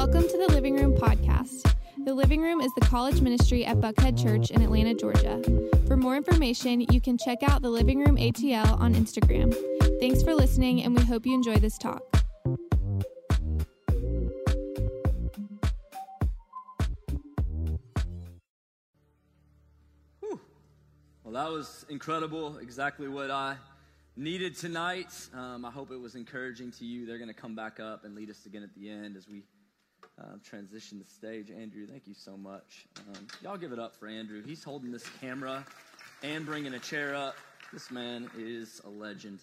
Welcome to the Living Room Podcast. The Living Room is the college ministry at Buckhead Church in Atlanta, Georgia. For more information, you can check out the Living Room ATL on Instagram. Thanks for listening, and we hope you enjoy this talk. Well, that was incredible. Exactly what I needed tonight. Um, I hope it was encouraging to you. They're going to come back up and lead us again at the end as we uh, transition the stage. Andrew, thank you so much. Um, y'all give it up for Andrew. He's holding this camera and bringing a chair up. This man is a legend.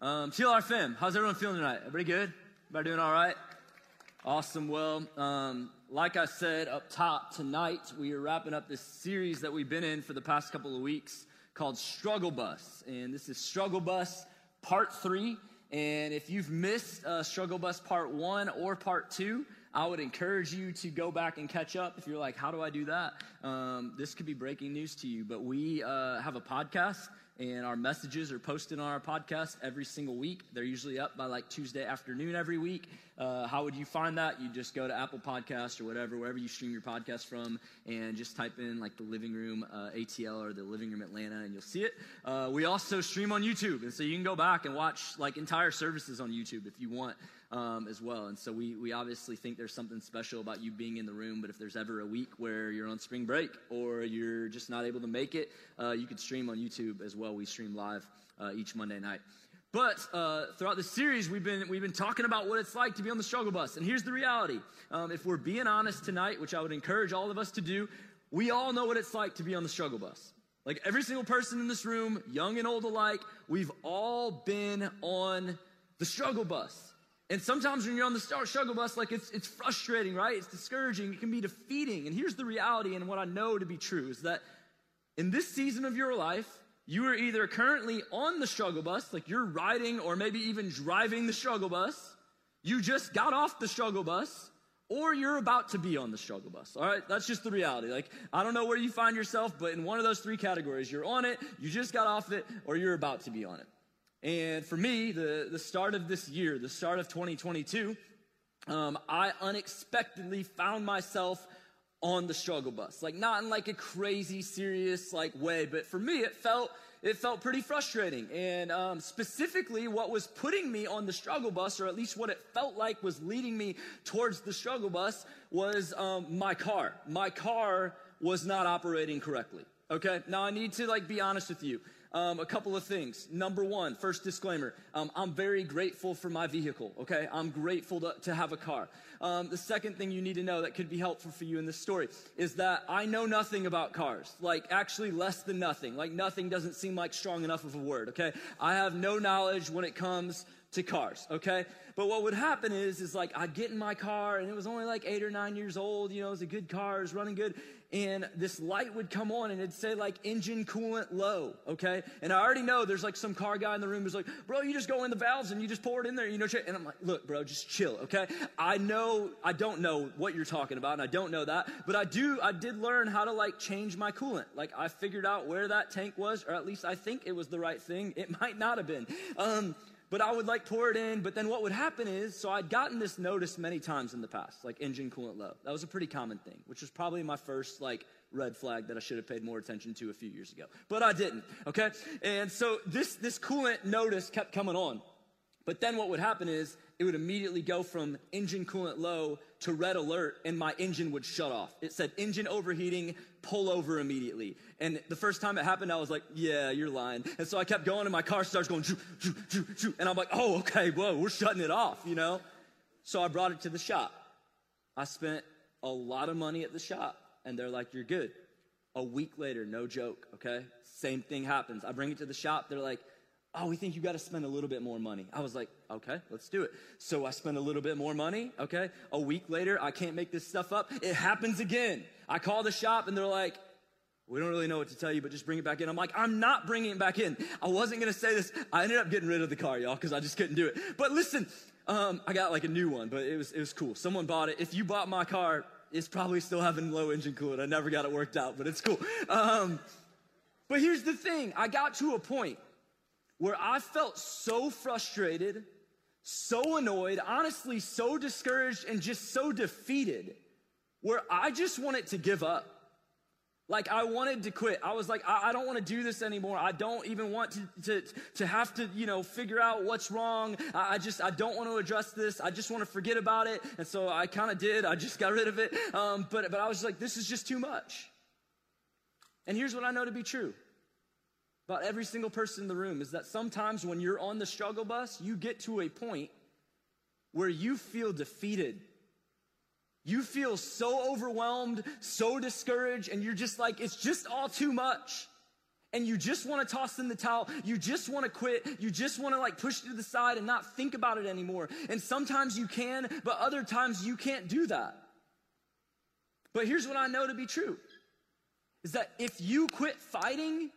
Um, TLR how's everyone feeling tonight? Everybody good? Everybody doing all right? Awesome. Well, um, like I said up top, tonight we are wrapping up this series that we've been in for the past couple of weeks called Struggle Bus. And this is Struggle Bus Part 3. And if you've missed uh, Struggle Bus Part 1 or Part 2, I would encourage you to go back and catch up. If you're like, how do I do that? Um, this could be breaking news to you, but we uh, have a podcast and our messages are posted on our podcast every single week. They're usually up by like Tuesday afternoon every week. Uh, how would you find that? You just go to Apple Podcast or whatever, wherever you stream your podcast from, and just type in like the Living Room uh, ATL or the Living Room Atlanta, and you'll see it. Uh, we also stream on YouTube, and so you can go back and watch like entire services on YouTube if you want um, as well. And so we, we obviously think there's something special about you being in the room. But if there's ever a week where you're on spring break or you're just not able to make it, uh, you could stream on YouTube as well. We stream live uh, each Monday night. But uh, throughout the series, we've been, we've been talking about what it's like to be on the struggle bus. And here's the reality um, if we're being honest tonight, which I would encourage all of us to do, we all know what it's like to be on the struggle bus. Like every single person in this room, young and old alike, we've all been on the struggle bus. And sometimes when you're on the struggle bus, like it's, it's frustrating, right? It's discouraging. It can be defeating. And here's the reality, and what I know to be true is that in this season of your life, you are either currently on the struggle bus, like you're riding or maybe even driving the struggle bus, you just got off the struggle bus, or you're about to be on the struggle bus. All right, that's just the reality. Like, I don't know where you find yourself, but in one of those three categories, you're on it, you just got off it, or you're about to be on it. And for me, the, the start of this year, the start of 2022, um, I unexpectedly found myself on the struggle bus. Like not in like a crazy, serious like way, but for me, it felt it felt pretty frustrating. And um, specifically, what was putting me on the struggle bus, or at least what it felt like was leading me towards the struggle bus, was um, my car. My car was not operating correctly. Okay, now I need to like be honest with you. Um, a couple of things. Number one, first disclaimer um, I'm very grateful for my vehicle, okay? I'm grateful to, to have a car. Um, the second thing you need to know that could be helpful for you in this story is that I know nothing about cars. Like, actually, less than nothing. Like, nothing doesn't seem like strong enough of a word, okay? I have no knowledge when it comes to cars, okay? But what would happen is, is like I'd get in my car and it was only like eight or nine years old, you know, it was a good car, it was running good and this light would come on and it'd say like engine coolant low, okay? And I already know there's like some car guy in the room who's like, bro, you just go in the valves and you just pour it in there, you know, and I'm like, look, bro, just chill, okay? I know, I don't know what you're talking about and I don't know that, but I do, I did learn how to like change my coolant. Like I figured out where that tank was, or at least I think it was the right thing. It might not have been. Um, but I would like pour it in. But then what would happen is, so I'd gotten this notice many times in the past, like engine coolant low. That was a pretty common thing, which was probably my first like red flag that I should have paid more attention to a few years ago. But I didn't, okay? And so this, this coolant notice kept coming on. But then what would happen is it would immediately go from engine coolant low to red alert and my engine would shut off. It said engine overheating, pull over immediately. And the first time it happened, I was like, yeah, you're lying. And so I kept going and my car starts going, choo, choo, choo, choo. and I'm like, oh, okay, whoa, we're shutting it off, you know? So I brought it to the shop. I spent a lot of money at the shop and they're like, you're good. A week later, no joke, okay? Same thing happens. I bring it to the shop. They're like, oh, we think you got to spend a little bit more money. I was like, okay, let's do it. So I spend a little bit more money, okay? A week later, I can't make this stuff up. It happens again. I call the shop and they're like, we don't really know what to tell you, but just bring it back in. I'm like, I'm not bringing it back in. I wasn't going to say this. I ended up getting rid of the car, y'all, because I just couldn't do it. But listen, um, I got like a new one, but it was, it was cool. Someone bought it. If you bought my car, it's probably still having low engine coolant. I never got it worked out, but it's cool. Um, but here's the thing. I got to a point where I felt so frustrated, so annoyed, honestly, so discouraged, and just so defeated where I just wanted to give up. Like I wanted to quit. I was like, I, I don't want to do this anymore. I don't even want to, to, to have to, you know, figure out what's wrong. I, I just, I don't want to address this. I just want to forget about it. And so I kind of did. I just got rid of it. Um, but, but I was like, this is just too much. And here's what I know to be true about every single person in the room is that sometimes when you're on the struggle bus, you get to a point where you feel defeated you feel so overwhelmed, so discouraged, and you're just like, it's just all too much. And you just want to toss in the towel. You just want to quit. You just want to like push to the side and not think about it anymore. And sometimes you can, but other times you can't do that. But here's what I know to be true is that if you quit fighting,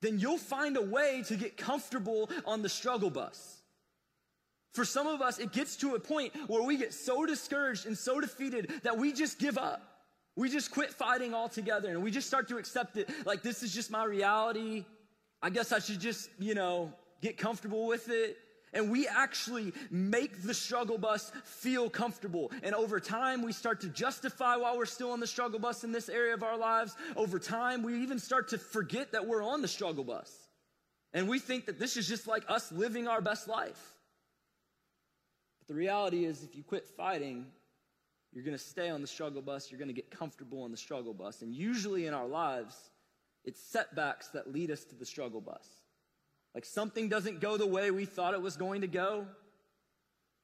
then you'll find a way to get comfortable on the struggle bus. For some of us, it gets to a point where we get so discouraged and so defeated that we just give up. We just quit fighting altogether and we just start to accept it like this is just my reality. I guess I should just, you know, get comfortable with it. And we actually make the struggle bus feel comfortable. And over time, we start to justify while we're still on the struggle bus in this area of our lives. Over time, we even start to forget that we're on the struggle bus. And we think that this is just like us living our best life. But the reality is, if you quit fighting, you're going to stay on the struggle bus, you're going to get comfortable on the struggle bus. And usually in our lives, it's setbacks that lead us to the struggle bus. Like something doesn't go the way we thought it was going to go,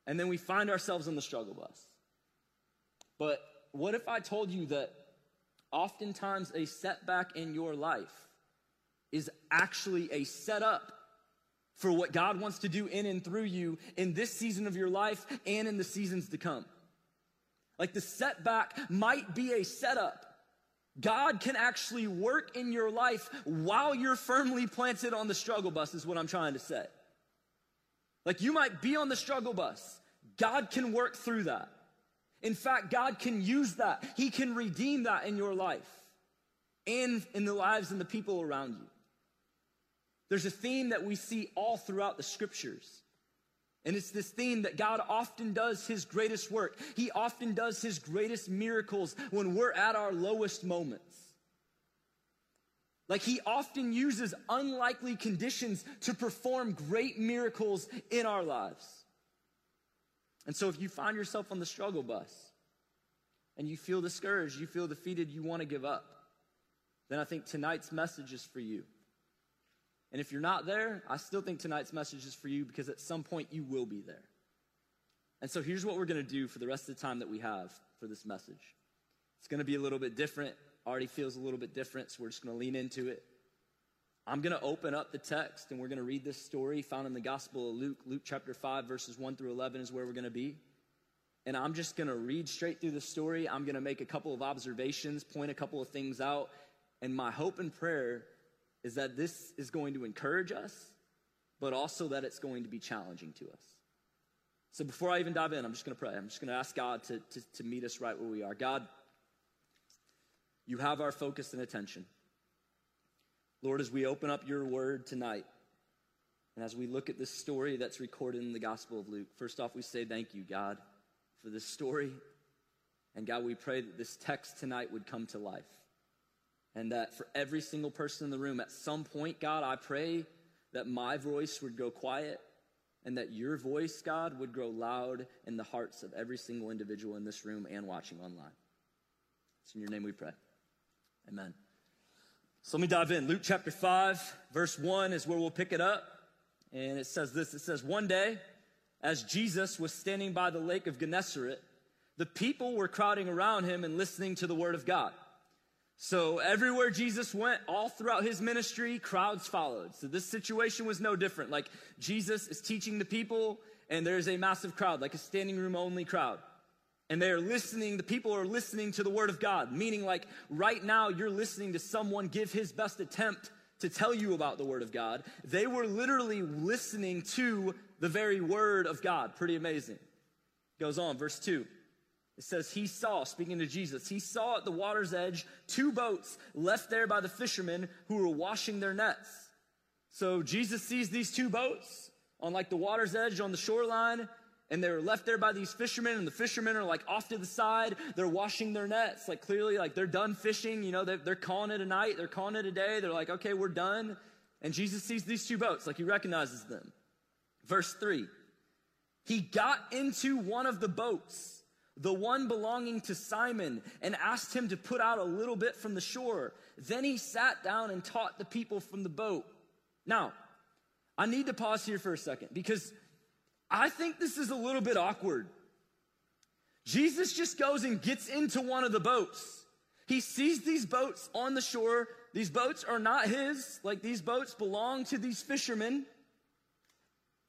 and then we find ourselves on the struggle bus. But what if I told you that oftentimes a setback in your life is actually a setup for what God wants to do in and through you in this season of your life and in the seasons to come. Like the setback might be a setup. God can actually work in your life while you're firmly planted on the struggle bus, is what I'm trying to say. Like you might be on the struggle bus. God can work through that. In fact, God can use that. He can redeem that in your life and in the lives and the people around you. There's a theme that we see all throughout the scriptures. And it's this theme that God often does his greatest work. He often does his greatest miracles when we're at our lowest moments. Like he often uses unlikely conditions to perform great miracles in our lives. And so if you find yourself on the struggle bus and you feel discouraged, you feel defeated, you want to give up, then I think tonight's message is for you. And if you're not there, I still think tonight's message is for you because at some point you will be there. And so here's what we're going to do for the rest of the time that we have for this message. It's going to be a little bit different. Already feels a little bit different, so we're just going to lean into it. I'm going to open up the text and we're going to read this story found in the Gospel of Luke. Luke chapter 5, verses 1 through 11 is where we're going to be. And I'm just going to read straight through the story. I'm going to make a couple of observations, point a couple of things out. And my hope and prayer is that this is going to encourage us, but also that it's going to be challenging to us. So before I even dive in, I'm just going to pray. I'm just going to ask God to, to, to meet us right where we are. God, you have our focus and attention. Lord, as we open up your word tonight, and as we look at this story that's recorded in the Gospel of Luke, first off, we say thank you, God, for this story. And God, we pray that this text tonight would come to life. And that for every single person in the room, at some point, God, I pray that my voice would go quiet and that your voice, God, would grow loud in the hearts of every single individual in this room and watching online. It's in your name we pray. Amen. So let me dive in. Luke chapter 5, verse 1 is where we'll pick it up. And it says this it says, One day, as Jesus was standing by the lake of Gennesaret, the people were crowding around him and listening to the word of God. So everywhere Jesus went, all throughout his ministry, crowds followed. So this situation was no different. Like Jesus is teaching the people, and there's a massive crowd, like a standing room only crowd. And they are listening, the people are listening to the word of God, meaning like right now you're listening to someone give his best attempt to tell you about the word of God. They were literally listening to the very word of God. Pretty amazing. Goes on, verse 2. It says he saw, speaking to Jesus, he saw at the water's edge two boats left there by the fishermen who were washing their nets. So Jesus sees these two boats on like the water's edge on the shoreline and they were left there by these fishermen and the fishermen are like off to the side. They're washing their nets like clearly like they're done fishing you know they're, calling it a night they're calling it a day. They're like okay we're done. And jesus sees these two boats like he recognizes them. Verse 3 he got into one of the boats the one belonging to simon and asked him to put out a little bit from the shore then he sat down and taught the people from the boat now i need to pause here for a second because I think this is a little bit awkward. Jesus just goes and gets into one of the boats. He sees these boats on the shore. These boats are not his, like these boats belong to these fishermen.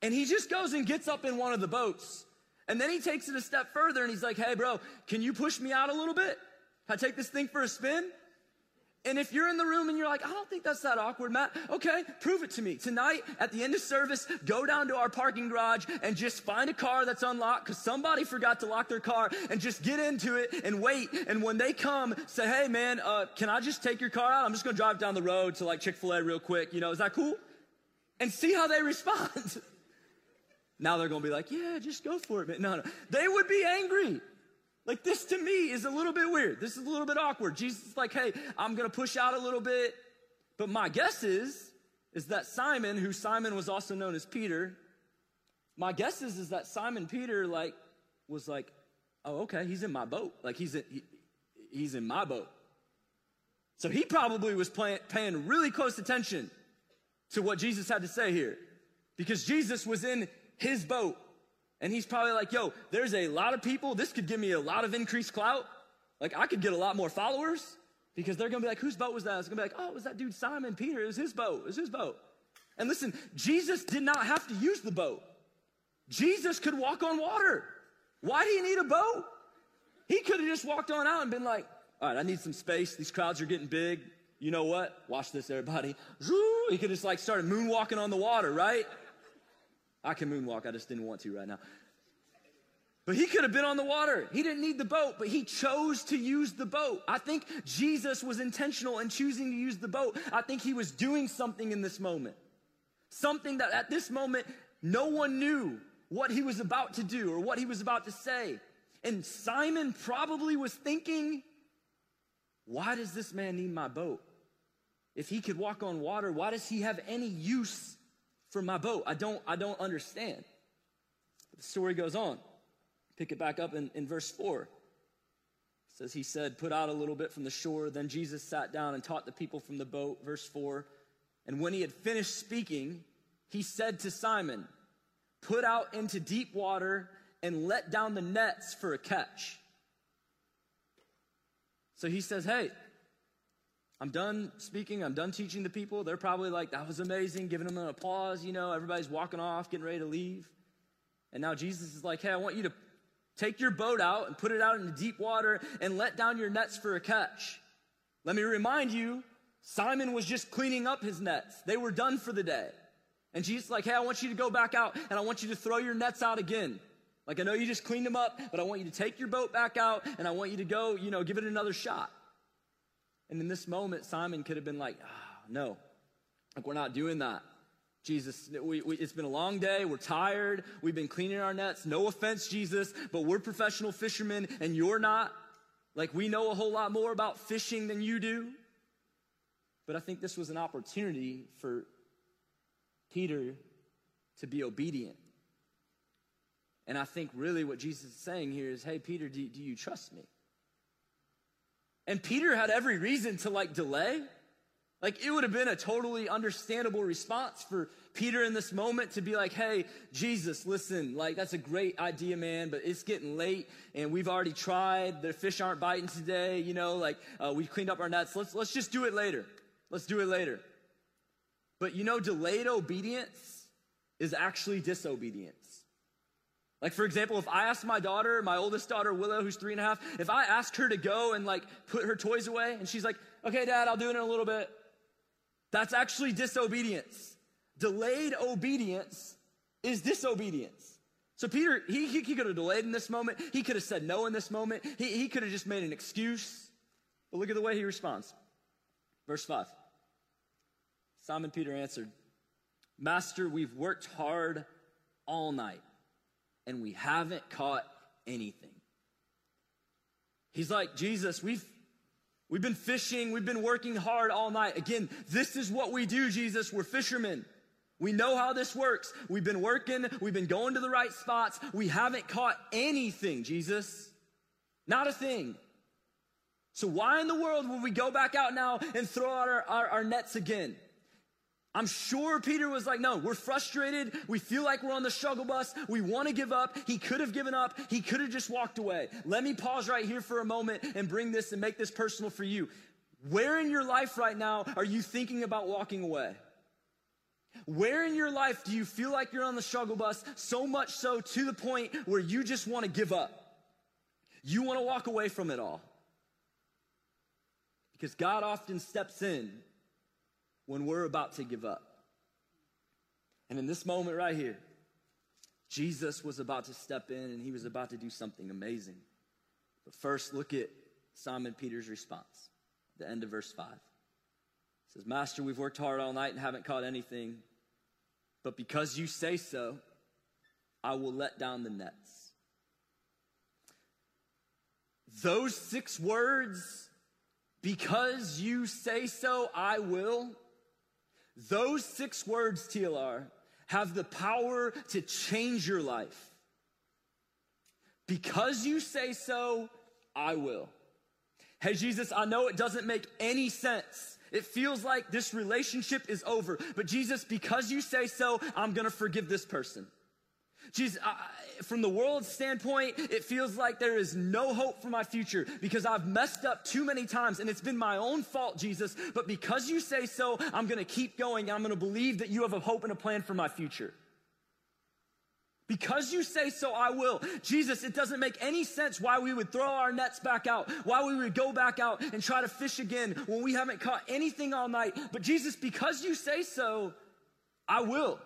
And he just goes and gets up in one of the boats. And then he takes it a step further and he's like, hey, bro, can you push me out a little bit? I take this thing for a spin? And if you're in the room and you're like, I don't think that's that awkward, Matt, okay, prove it to me. Tonight, at the end of service, go down to our parking garage and just find a car that's unlocked because somebody forgot to lock their car and just get into it and wait. And when they come, say, hey, man, uh, can I just take your car out? I'm just going to drive down the road to like Chick fil A real quick. You know, is that cool? And see how they respond. Now they're going to be like, yeah, just go for it. No, no. They would be angry. Like this to me is a little bit weird. This is a little bit awkward. Jesus is like, hey, I'm gonna push out a little bit. But my guess is, is that Simon, who Simon was also known as Peter, my guess is, is that Simon Peter like was like, oh, okay, he's in my boat. Like he's in, he, he's in my boat. So he probably was playing, paying really close attention to what Jesus had to say here because Jesus was in his boat. And he's probably like, yo, there's a lot of people. This could give me a lot of increased clout. Like, I could get a lot more followers because they're going to be like, whose boat was that? It's going to be like, oh, it was that dude Simon Peter. It was his boat. It was his boat. And listen, Jesus did not have to use the boat. Jesus could walk on water. Why do you need a boat? He could have just walked on out and been like, all right, I need some space. These crowds are getting big. You know what? Watch this, everybody. He could just like started moonwalking on the water, right? I can moonwalk, I just didn't want to right now. But he could have been on the water. He didn't need the boat, but he chose to use the boat. I think Jesus was intentional in choosing to use the boat. I think he was doing something in this moment. Something that at this moment, no one knew what he was about to do or what he was about to say. And Simon probably was thinking, why does this man need my boat? If he could walk on water, why does he have any use for my boat. I don't, I don't understand. But the story goes on. Pick it back up in, in verse 4. It says, He said, Put out a little bit from the shore. Then Jesus sat down and taught the people from the boat. Verse 4. And when he had finished speaking, he said to Simon, Put out into deep water and let down the nets for a catch. So he says, Hey, I'm done speaking. I'm done teaching the people. They're probably like, that was amazing, giving them an applause. You know, everybody's walking off, getting ready to leave. And now Jesus is like, hey, I want you to take your boat out and put it out into deep water and let down your nets for a catch. Let me remind you, Simon was just cleaning up his nets. They were done for the day. And Jesus is like, hey, I want you to go back out and I want you to throw your nets out again. Like, I know you just cleaned them up, but I want you to take your boat back out and I want you to go, you know, give it another shot. And in this moment, Simon could have been like, oh, no, like we're not doing that. Jesus, we, we, it's been a long day. We're tired. We've been cleaning our nets. No offense, Jesus, but we're professional fishermen and you're not. Like we know a whole lot more about fishing than you do. But I think this was an opportunity for Peter to be obedient. And I think really what Jesus is saying here is, hey, Peter, do, do you trust me? And Peter had every reason to like delay. Like it would have been a totally understandable response for Peter in this moment to be like, hey, Jesus, listen, like that's a great idea, man, but it's getting late and we've already tried. The fish aren't biting today, you know, like uh, we cleaned up our nets. Let's, let's just do it later. Let's do it later. But you know, delayed obedience is actually disobedience. Like, for example, if I ask my daughter, my oldest daughter, Willow, who's three and a half, if I ask her to go and like put her toys away and she's like, okay, dad, I'll do it in a little bit, that's actually disobedience. Delayed obedience is disobedience. So Peter, he, he, he could have delayed in this moment. He could have said no in this moment. He, he could have just made an excuse. But look at the way he responds. Verse 5. Simon Peter answered, Master, we've worked hard all night and we haven't caught anything. He's like, Jesus, we've We've been fishing, we've been working hard all night. Again, this is what we do, Jesus. We're fishermen. We know how this works. We've been working, we've been going to the right spots. We haven't caught anything, Jesus. Not a thing. So, why in the world would we go back out now and throw out our, our, our nets again? I'm sure Peter was like, no, we're frustrated. We feel like we're on the struggle bus. We want to give up. He could have given up. He could have just walked away. Let me pause right here for a moment and bring this and make this personal for you. Where in your life right now are you thinking about walking away? Where in your life do you feel like you're on the struggle bus so much so to the point where you just want to give up? You want to walk away from it all. Because God often steps in when we're about to give up. And in this moment right here, Jesus was about to step in and he was about to do something amazing. But first, look at Simon Peter's response, the end of verse 5. It says, Master, we've worked hard all night and haven't caught anything, but because you say so, I will let down the nets. Those six words, because you say so, I will those six words, TLR, have the power to change your life. Because you say so, I will. Hey, Jesus, I know it doesn't make any sense. It feels like this relationship is over. But Jesus, because you say so, I'm going to forgive this person. Jesus, uh, I, from the world's standpoint, it feels like there is no hope for my future because I've messed up too many times and it's been my own fault, Jesus. But because you say so, I'm going to keep going. I'm going to believe that you have a hope and a plan for my future. Because you say so, I will. Jesus, it doesn't make any sense why we would throw our nets back out, why we would go back out and try to fish again when we haven't caught anything all night. But Jesus, because you say so, I will.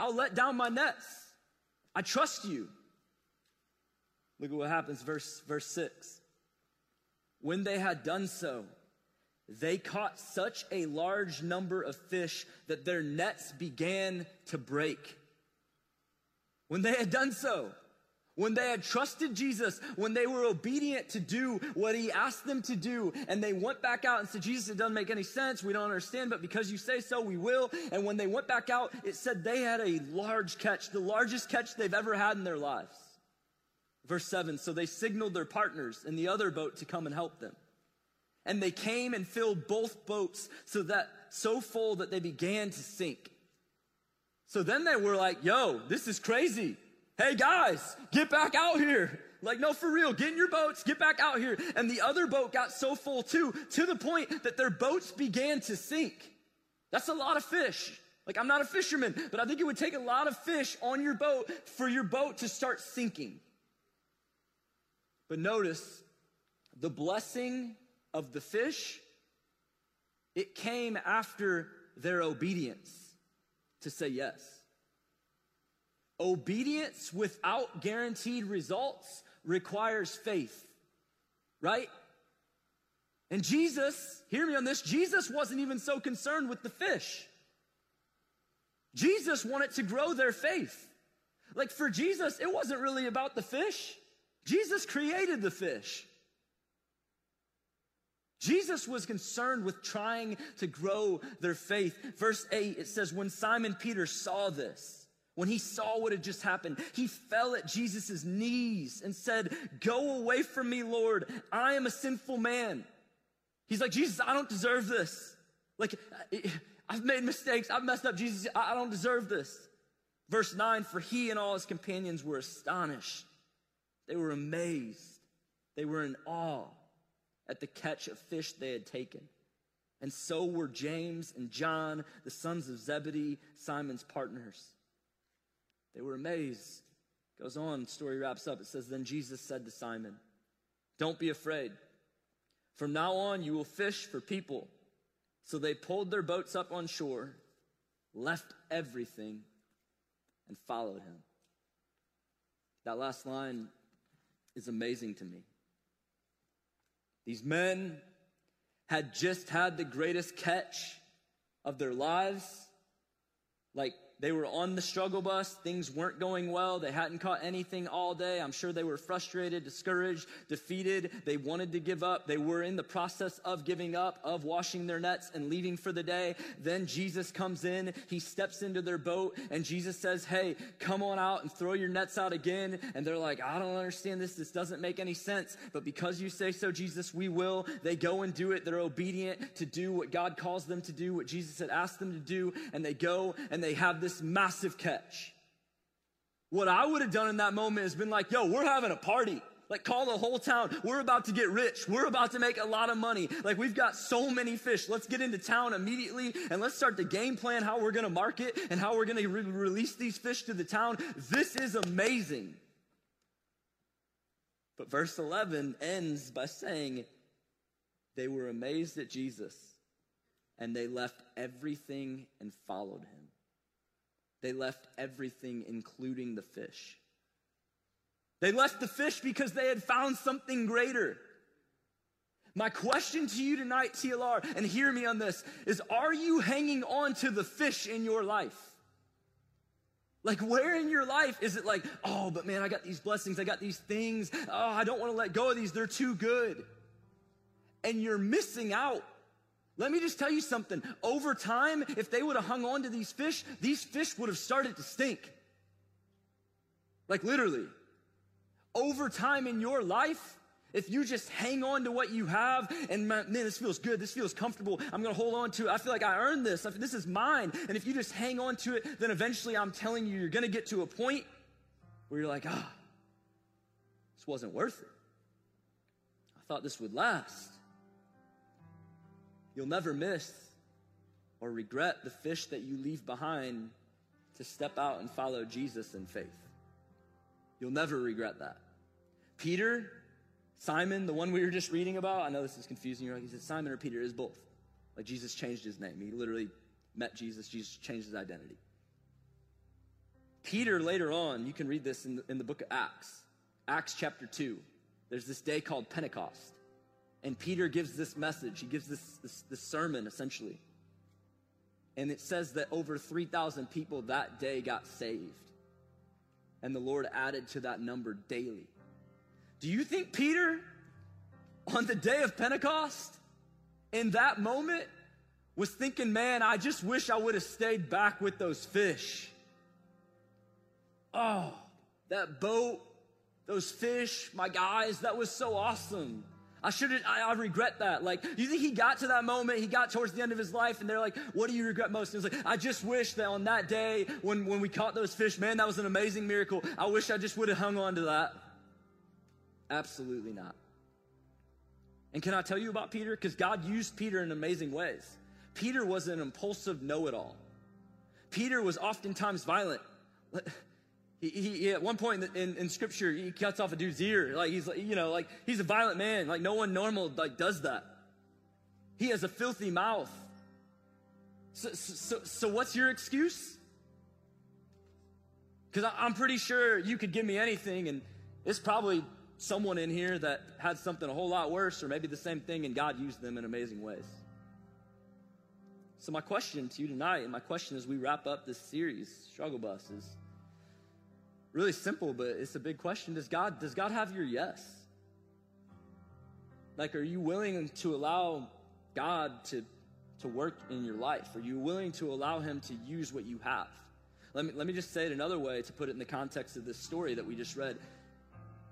I'll let down my nets. I trust you. Look at what happens, verse, verse 6. When they had done so, they caught such a large number of fish that their nets began to break. When they had done so, when they had trusted Jesus, when they were obedient to do what he asked them to do, and they went back out and said, Jesus, it doesn't make any sense. We don't understand, but because you say so, we will. And when they went back out, it said they had a large catch, the largest catch they've ever had in their lives. Verse 7 So they signaled their partners in the other boat to come and help them. And they came and filled both boats so that so full that they began to sink. So then they were like, yo, this is crazy hey guys, get back out here. Like, no, for real, get in your boats, get back out here. And the other boat got so full too, to the point that their boats began to sink. That's a lot of fish. Like, I'm not a fisherman, but I think it would take a lot of fish on your boat for your boat to start sinking. But notice the blessing of the fish, it came after their obedience to say yes. Obedience without guaranteed results requires faith, right? And Jesus, hear me on this, Jesus wasn't even so concerned with the fish. Jesus wanted to grow their faith. Like for Jesus, it wasn't really about the fish. Jesus created the fish. Jesus was concerned with trying to grow their faith. Verse 8, it says, When Simon Peter saw this, when he saw what had just happened, he fell at Jesus' knees and said, Go away from me, Lord. I am a sinful man. He's like, Jesus, I don't deserve this. Like, I've made mistakes. I've messed up. Jesus, I don't deserve this. Verse 9 For he and all his companions were astonished. They were amazed. They were in awe at the catch of fish they had taken. And so were James and John, the sons of Zebedee, Simon's partners. They were amazed. Goes on, story wraps up. It says, Then Jesus said to Simon, Don't be afraid. From now on, you will fish for people. So they pulled their boats up on shore, left everything, and followed him. That last line is amazing to me. These men had just had the greatest catch of their lives. Like They were on the struggle bus. Things weren't going well. They hadn't caught anything all day. I'm sure they were frustrated, discouraged, defeated. They wanted to give up. They were in the process of giving up, of washing their nets and leaving for the day. Then Jesus comes in. He steps into their boat and Jesus says, Hey, come on out and throw your nets out again. And they're like, I don't understand this. This doesn't make any sense. But because you say so, Jesus, we will. They go and do it. They're obedient to do what God calls them to do, what Jesus had asked them to do. And they go and they have this this massive catch. What I would have done in that moment is been like, yo, we're having a party. Like, call the whole town. We're about to get rich. We're about to make a lot of money. Like, we've got so many fish. Let's get into town immediately and let's start the game plan how we're going to market and how we're going to re- release these fish to the town. This is amazing. But verse 11 ends by saying, they were amazed at Jesus and they left everything and followed him. They left everything, including the fish. They left the fish because they had found something greater. My question to you tonight, TLR, and hear me on this, is are you hanging on to the fish in your life? Like, where in your life is it like, oh, but man, I got these blessings, I got these things, oh, I don't want to let go of these, they're too good. And you're missing out let me just tell you something. Over time, if they would have hung on to these fish, these fish would have started to stink. Like literally. Over time in your life, if you just hang on to what you have and man, this feels good, this feels comfortable, I'm gonna hold on to it. I feel like I earned this. This is mine. And if you just hang on to it, then eventually I'm telling you, you're gonna get to a point where you're like, ah, this wasn't worth it. I thought this would last. You'll never miss or regret the fish that you leave behind to step out and follow Jesus in faith. You'll never regret that. Peter, Simon, the one we were just reading about, I know this is confusing. You're like, is it Simon or Peter? It is both. Like Jesus changed his name. He literally met Jesus, Jesus changed his identity. Peter, later on, you can read this in the, in the book of Acts, Acts chapter 2. There's this day called Pentecost. And Peter gives this message. He gives this, this, this sermon, essentially. And it says that over 3,000 people that day got saved. And the Lord added to that number daily. Do you think Peter, on the day of Pentecost, in that moment, was thinking, man, I just wish I would have stayed back with those fish? Oh, that boat, those fish, my guys, that was so awesome. I should I, I regret that. Like, you think he got to that moment, he got towards the end of his life, and they're like, what do you regret most? And he's like, I just wish that on that day when, when we caught those fish, man, that was an amazing miracle. I wish I just would have hung on to that. Absolutely not. And can I tell you about Peter? Because God used Peter in amazing ways. Peter was an impulsive know it all. Peter was oftentimes violent. He, he, at one point in, in, in, scripture, he cuts off a dude's ear. Like he's, you know, like he's a violent man. Like no one normal like does that. He has a filthy mouth. So, so, so what's your excuse? Because I'm pretty sure you could give me anything, and it's probably someone in here that had something a whole lot worse, or maybe the same thing, and God used them in amazing ways. So, my question to you tonight, and my question as we wrap up this series, Struggle Bus, is really simple, but it's a big question. Does God, does God have your yes? Like, are you willing to allow God to, to work in your life? Are you willing to allow Him to use what you have? Let me, let me just say it another way to put it in the context of this story that we just read.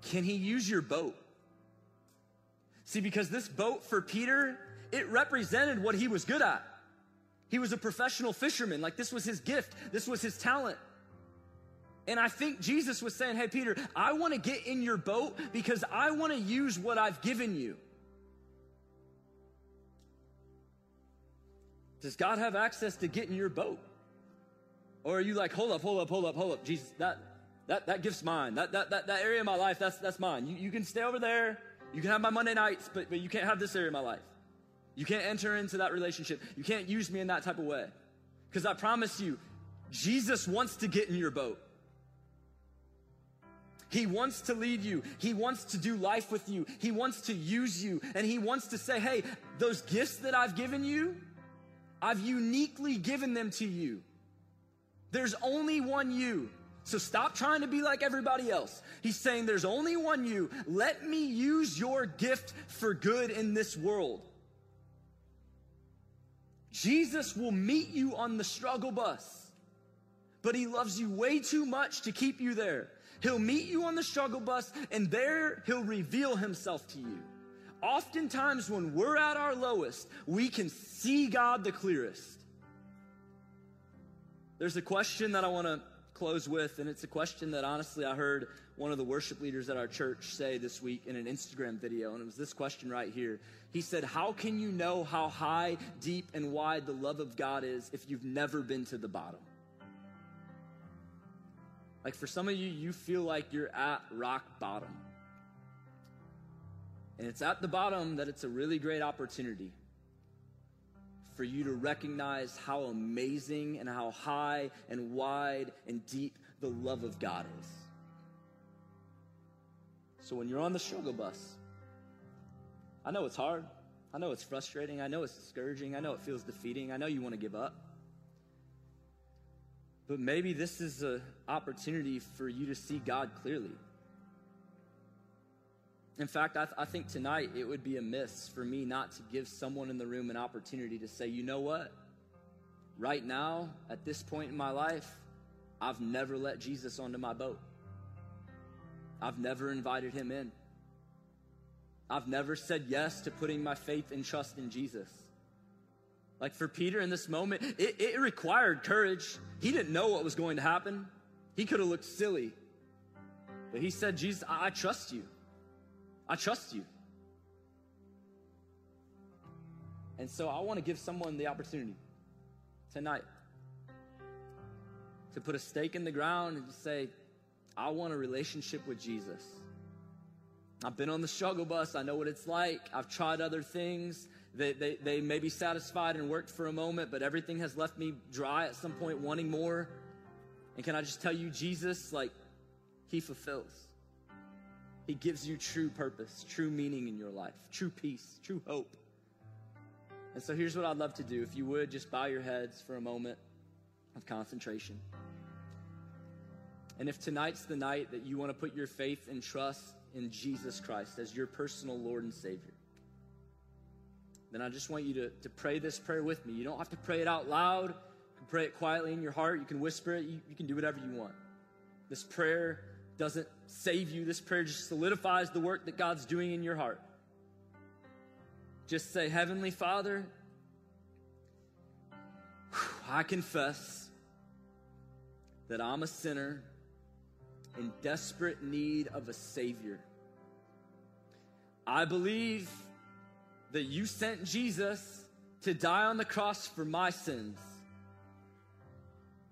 Can He use your boat? See, because this boat for Peter, it represented what he was good at. He was a professional fisherman. Like, this was his gift, this was his talent. And I think Jesus was saying, Hey, Peter, I want to get in your boat because I want to use what I've given you. Does God have access to get in your boat? Or are you like, hold up, hold up, hold up, hold up, Jesus, that that that gift's mine. That that that, that area of my life, that's that's mine. You, you can stay over there, you can have my Monday nights, but, but you can't have this area of my life. You can't enter into that relationship. You can't use me in that type of way. Because I promise you, Jesus wants to get in your boat. He wants to lead you. He wants to do life with you. He wants to use you. And He wants to say, hey, those gifts that I've given you, I've uniquely given them to you. There's only one you. So stop trying to be like everybody else. He's saying there's only one you. Let me use your gift for good in this world. Jesus will meet you on the struggle bus, but he loves you way too much to keep you there. He'll meet you on the struggle bus, and there he'll reveal himself to you. Oftentimes, when we're at our lowest, we can see God the clearest. There's a question that I want to close with, and it's a question that honestly I heard one of the worship leaders at our church say this week in an Instagram video, and it was this question right here. He said, How can you know how high, deep, and wide the love of God is if you've never been to the bottom? Like for some of you, you feel like you're at rock bottom. And it's at the bottom that it's a really great opportunity for you to recognize how amazing and how high and wide and deep the love of God is. So when you're on the struggle bus, I know it's hard. I know it's frustrating. I know it's discouraging. I know it feels defeating. I know you want to give up. But maybe this is an opportunity for you to see God clearly. In fact, I, th- I, think tonight it would be a miss for me not to give someone in the room an opportunity to say, you know what? Right now, at this point in my life, I've never let Jesus onto my boat. I've never invited him in. I've never said yes to putting my faith and trust in Jesus. Like for Peter in this moment, it, it required courage. He didn't know what was going to happen. He could have looked silly. But he said, Jesus, I, I trust you. I trust you. And so I want to give someone the opportunity tonight to put a stake in the ground and say, I want a relationship with Jesus. I've been on the struggle bus. I know what it's like. I've tried other things. They, they, they may be satisfied and worked for a moment, but everything has left me dry at some point, wanting more. And can I just tell you, Jesus, like, He fulfills. He gives you true purpose, true meaning in your life, true peace, true hope. And so here's what I'd love to do. If you would, just bow your heads for a moment of concentration. And if tonight's the night that you want to put your faith and trust in Jesus Christ as your personal Lord and Savior, then I just want you to, to pray this prayer with me. You don't have to pray it out loud. You can pray it quietly in your heart. You can whisper it. You, you can do whatever you want. This prayer doesn't save you. This prayer just solidifies the work that God's doing in your heart. Just say, Heavenly Father, I confess that I'm a sinner in desperate need of a Savior. I believe that you sent Jesus to die on the cross for my sins.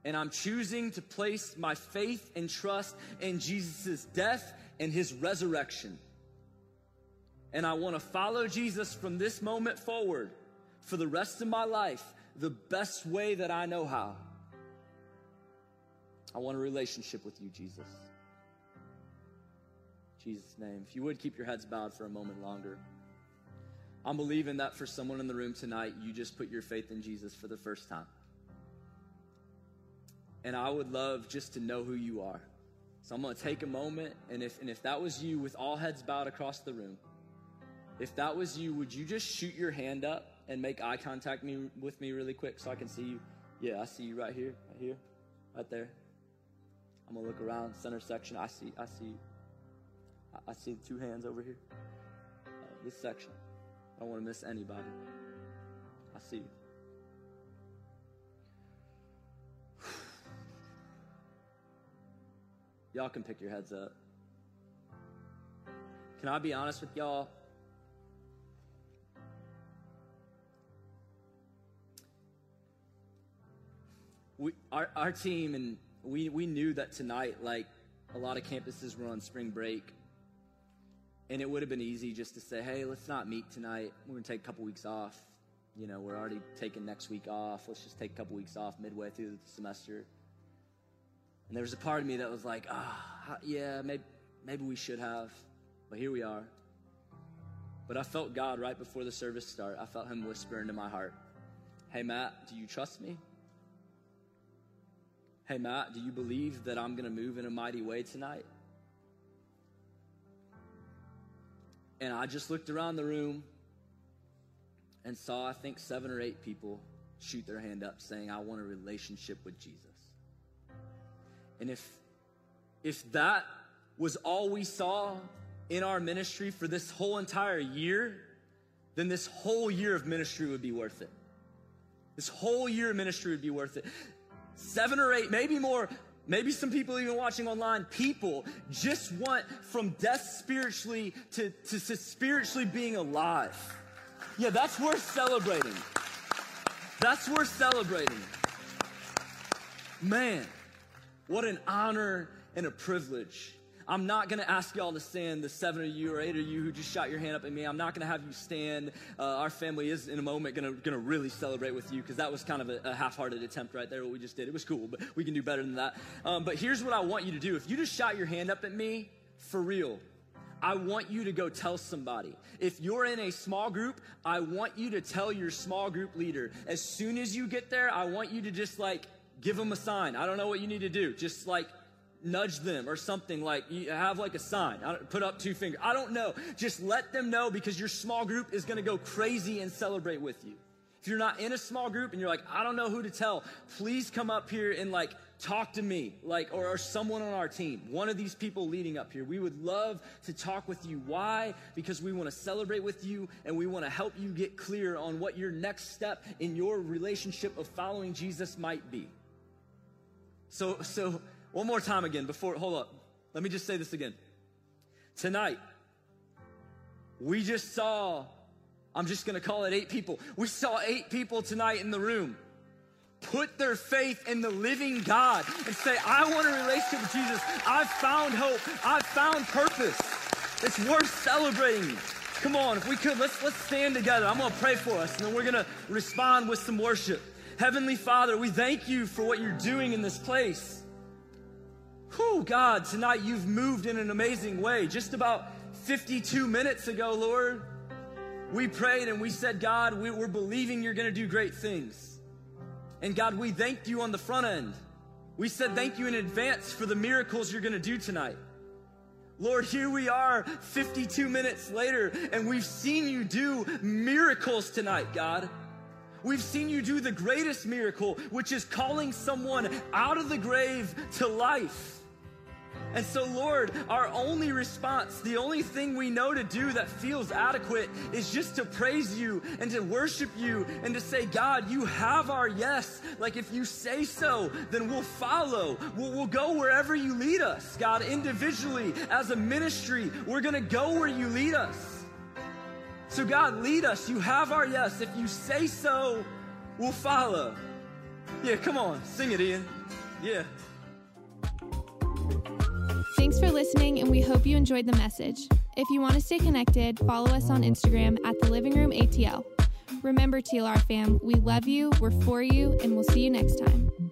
And I'm choosing to place my faith and trust in Jesus' death and his resurrection. And I want to follow Jesus from this moment forward for the rest of my life the best way that I know how. I want a relationship with you, Jesus. Jesus' name. If you would keep your heads bowed for a moment longer. I'm believing that for someone in the room tonight, you just put your faith in Jesus for the first time. And I would love just to know who you are. So I'm going to take a moment, and if, and if that was you with all heads bowed across the room, if that was you, would you just shoot your hand up and make eye contact me, with me really quick so I can see you? Yeah, I see you right here, right here, right there. I'm going to look around, center section. I see, I see, I see two hands over here. Uh, this section. I don't want to miss anybody. I see you. Y'all can pick your heads up. Can I be honest with y'all? We, our, our team and we, we knew that tonight, like a lot of campuses were on spring break. And it would have been easy just to say, hey, let's not meet tonight. We're going to take a couple weeks off. You know, we're already taking next week off. Let's just take a couple weeks off midway through the semester. And there was a part of me that was like, ah, yeah, maybe, maybe we should have. But here we are. But I felt God right before the service start. I felt Him whisper into my heart, hey, Matt, do you trust me? Hey, Matt, do you believe that I'm going to move in a mighty way tonight? And I just looked around the room and saw, I think, seven or eight people shoot their hand up saying, I want a relationship with Jesus. And if, if that was all we saw in our ministry for this whole entire year, then this whole year of ministry would be worth it. This whole year of ministry would be worth it. Seven or eight, maybe more, maybe some people even watching online, people just want from death spiritually to, to, to spiritually being alive. Yeah, that's worth celebrating. That's worth celebrating. Man, what an honor and a privilege. I'm not going to ask y'all to stand, the seven of you or eight of you who just shot your hand up at me. I'm not going to have you stand. Uh, our family is, in a moment, going to really celebrate with you because that was kind of a, a half hearted attempt right there, what we just did. It was cool, but we can do better than that. Um, but here's what I want you to do. If you just shot your hand up at me, for real, I want you to go tell somebody. If you're in a small group, I want you to tell your small group leader. As soon as you get there, I want you to just like give them a sign. I don't know what you need to do. Just like nudge them or something like you have like a sign put up two fingers i don't know just let them know because your small group is going to go crazy and celebrate with you if you're not in a small group and you're like i don't know who to tell please come up here and like talk to me, like, or, or, someone on our team, one of these people leading up here. We would love to talk with you. Why? Because we want to celebrate with you and we want to help you get clear on what your next step in your relationship of following Jesus might be. So, so one more time again before, hold up. Let me just say this again. Tonight, we just saw, I'm just going to call it eight people. We saw eight people tonight in the room put their faith in the living God and say, I want a relationship with Jesus. I've found hope. I've found purpose. It's worth celebrating. Come on, if we could, let's, let's stand together. I'm going to pray for us, and then we're going to respond with some worship. Heavenly Father, we thank you for what you're doing in this place. Whew, God, tonight you've moved in an amazing way. Just about 52 minutes ago, Lord, we prayed and we said, God, we, we're believing you're going to do great things. And God, we thanked you on the front end. We said thank you in advance for the miracles you're going to do tonight. Lord, here we are 52 minutes later, and we've seen you do miracles tonight, God. We've seen you do the greatest miracle, which is calling someone out of the grave to life. And so, Lord, our only response, the only thing we know to do that feels adequate is just to praise you and to worship you and to say, God, you have our yes. Like if you say so, then we'll follow. We'll, we'll go wherever you lead us. God, individually, as a ministry, we're going to go where you lead us. So, God, lead us. You have our yes. If you say so, we'll follow. Yeah, come on, sing it, Ian. Yeah. For listening, and we hope you enjoyed the message. If you want to stay connected, follow us on Instagram at the Living Room ATL. Remember, TLR fam, we love you, we're for you, and we'll see you next time.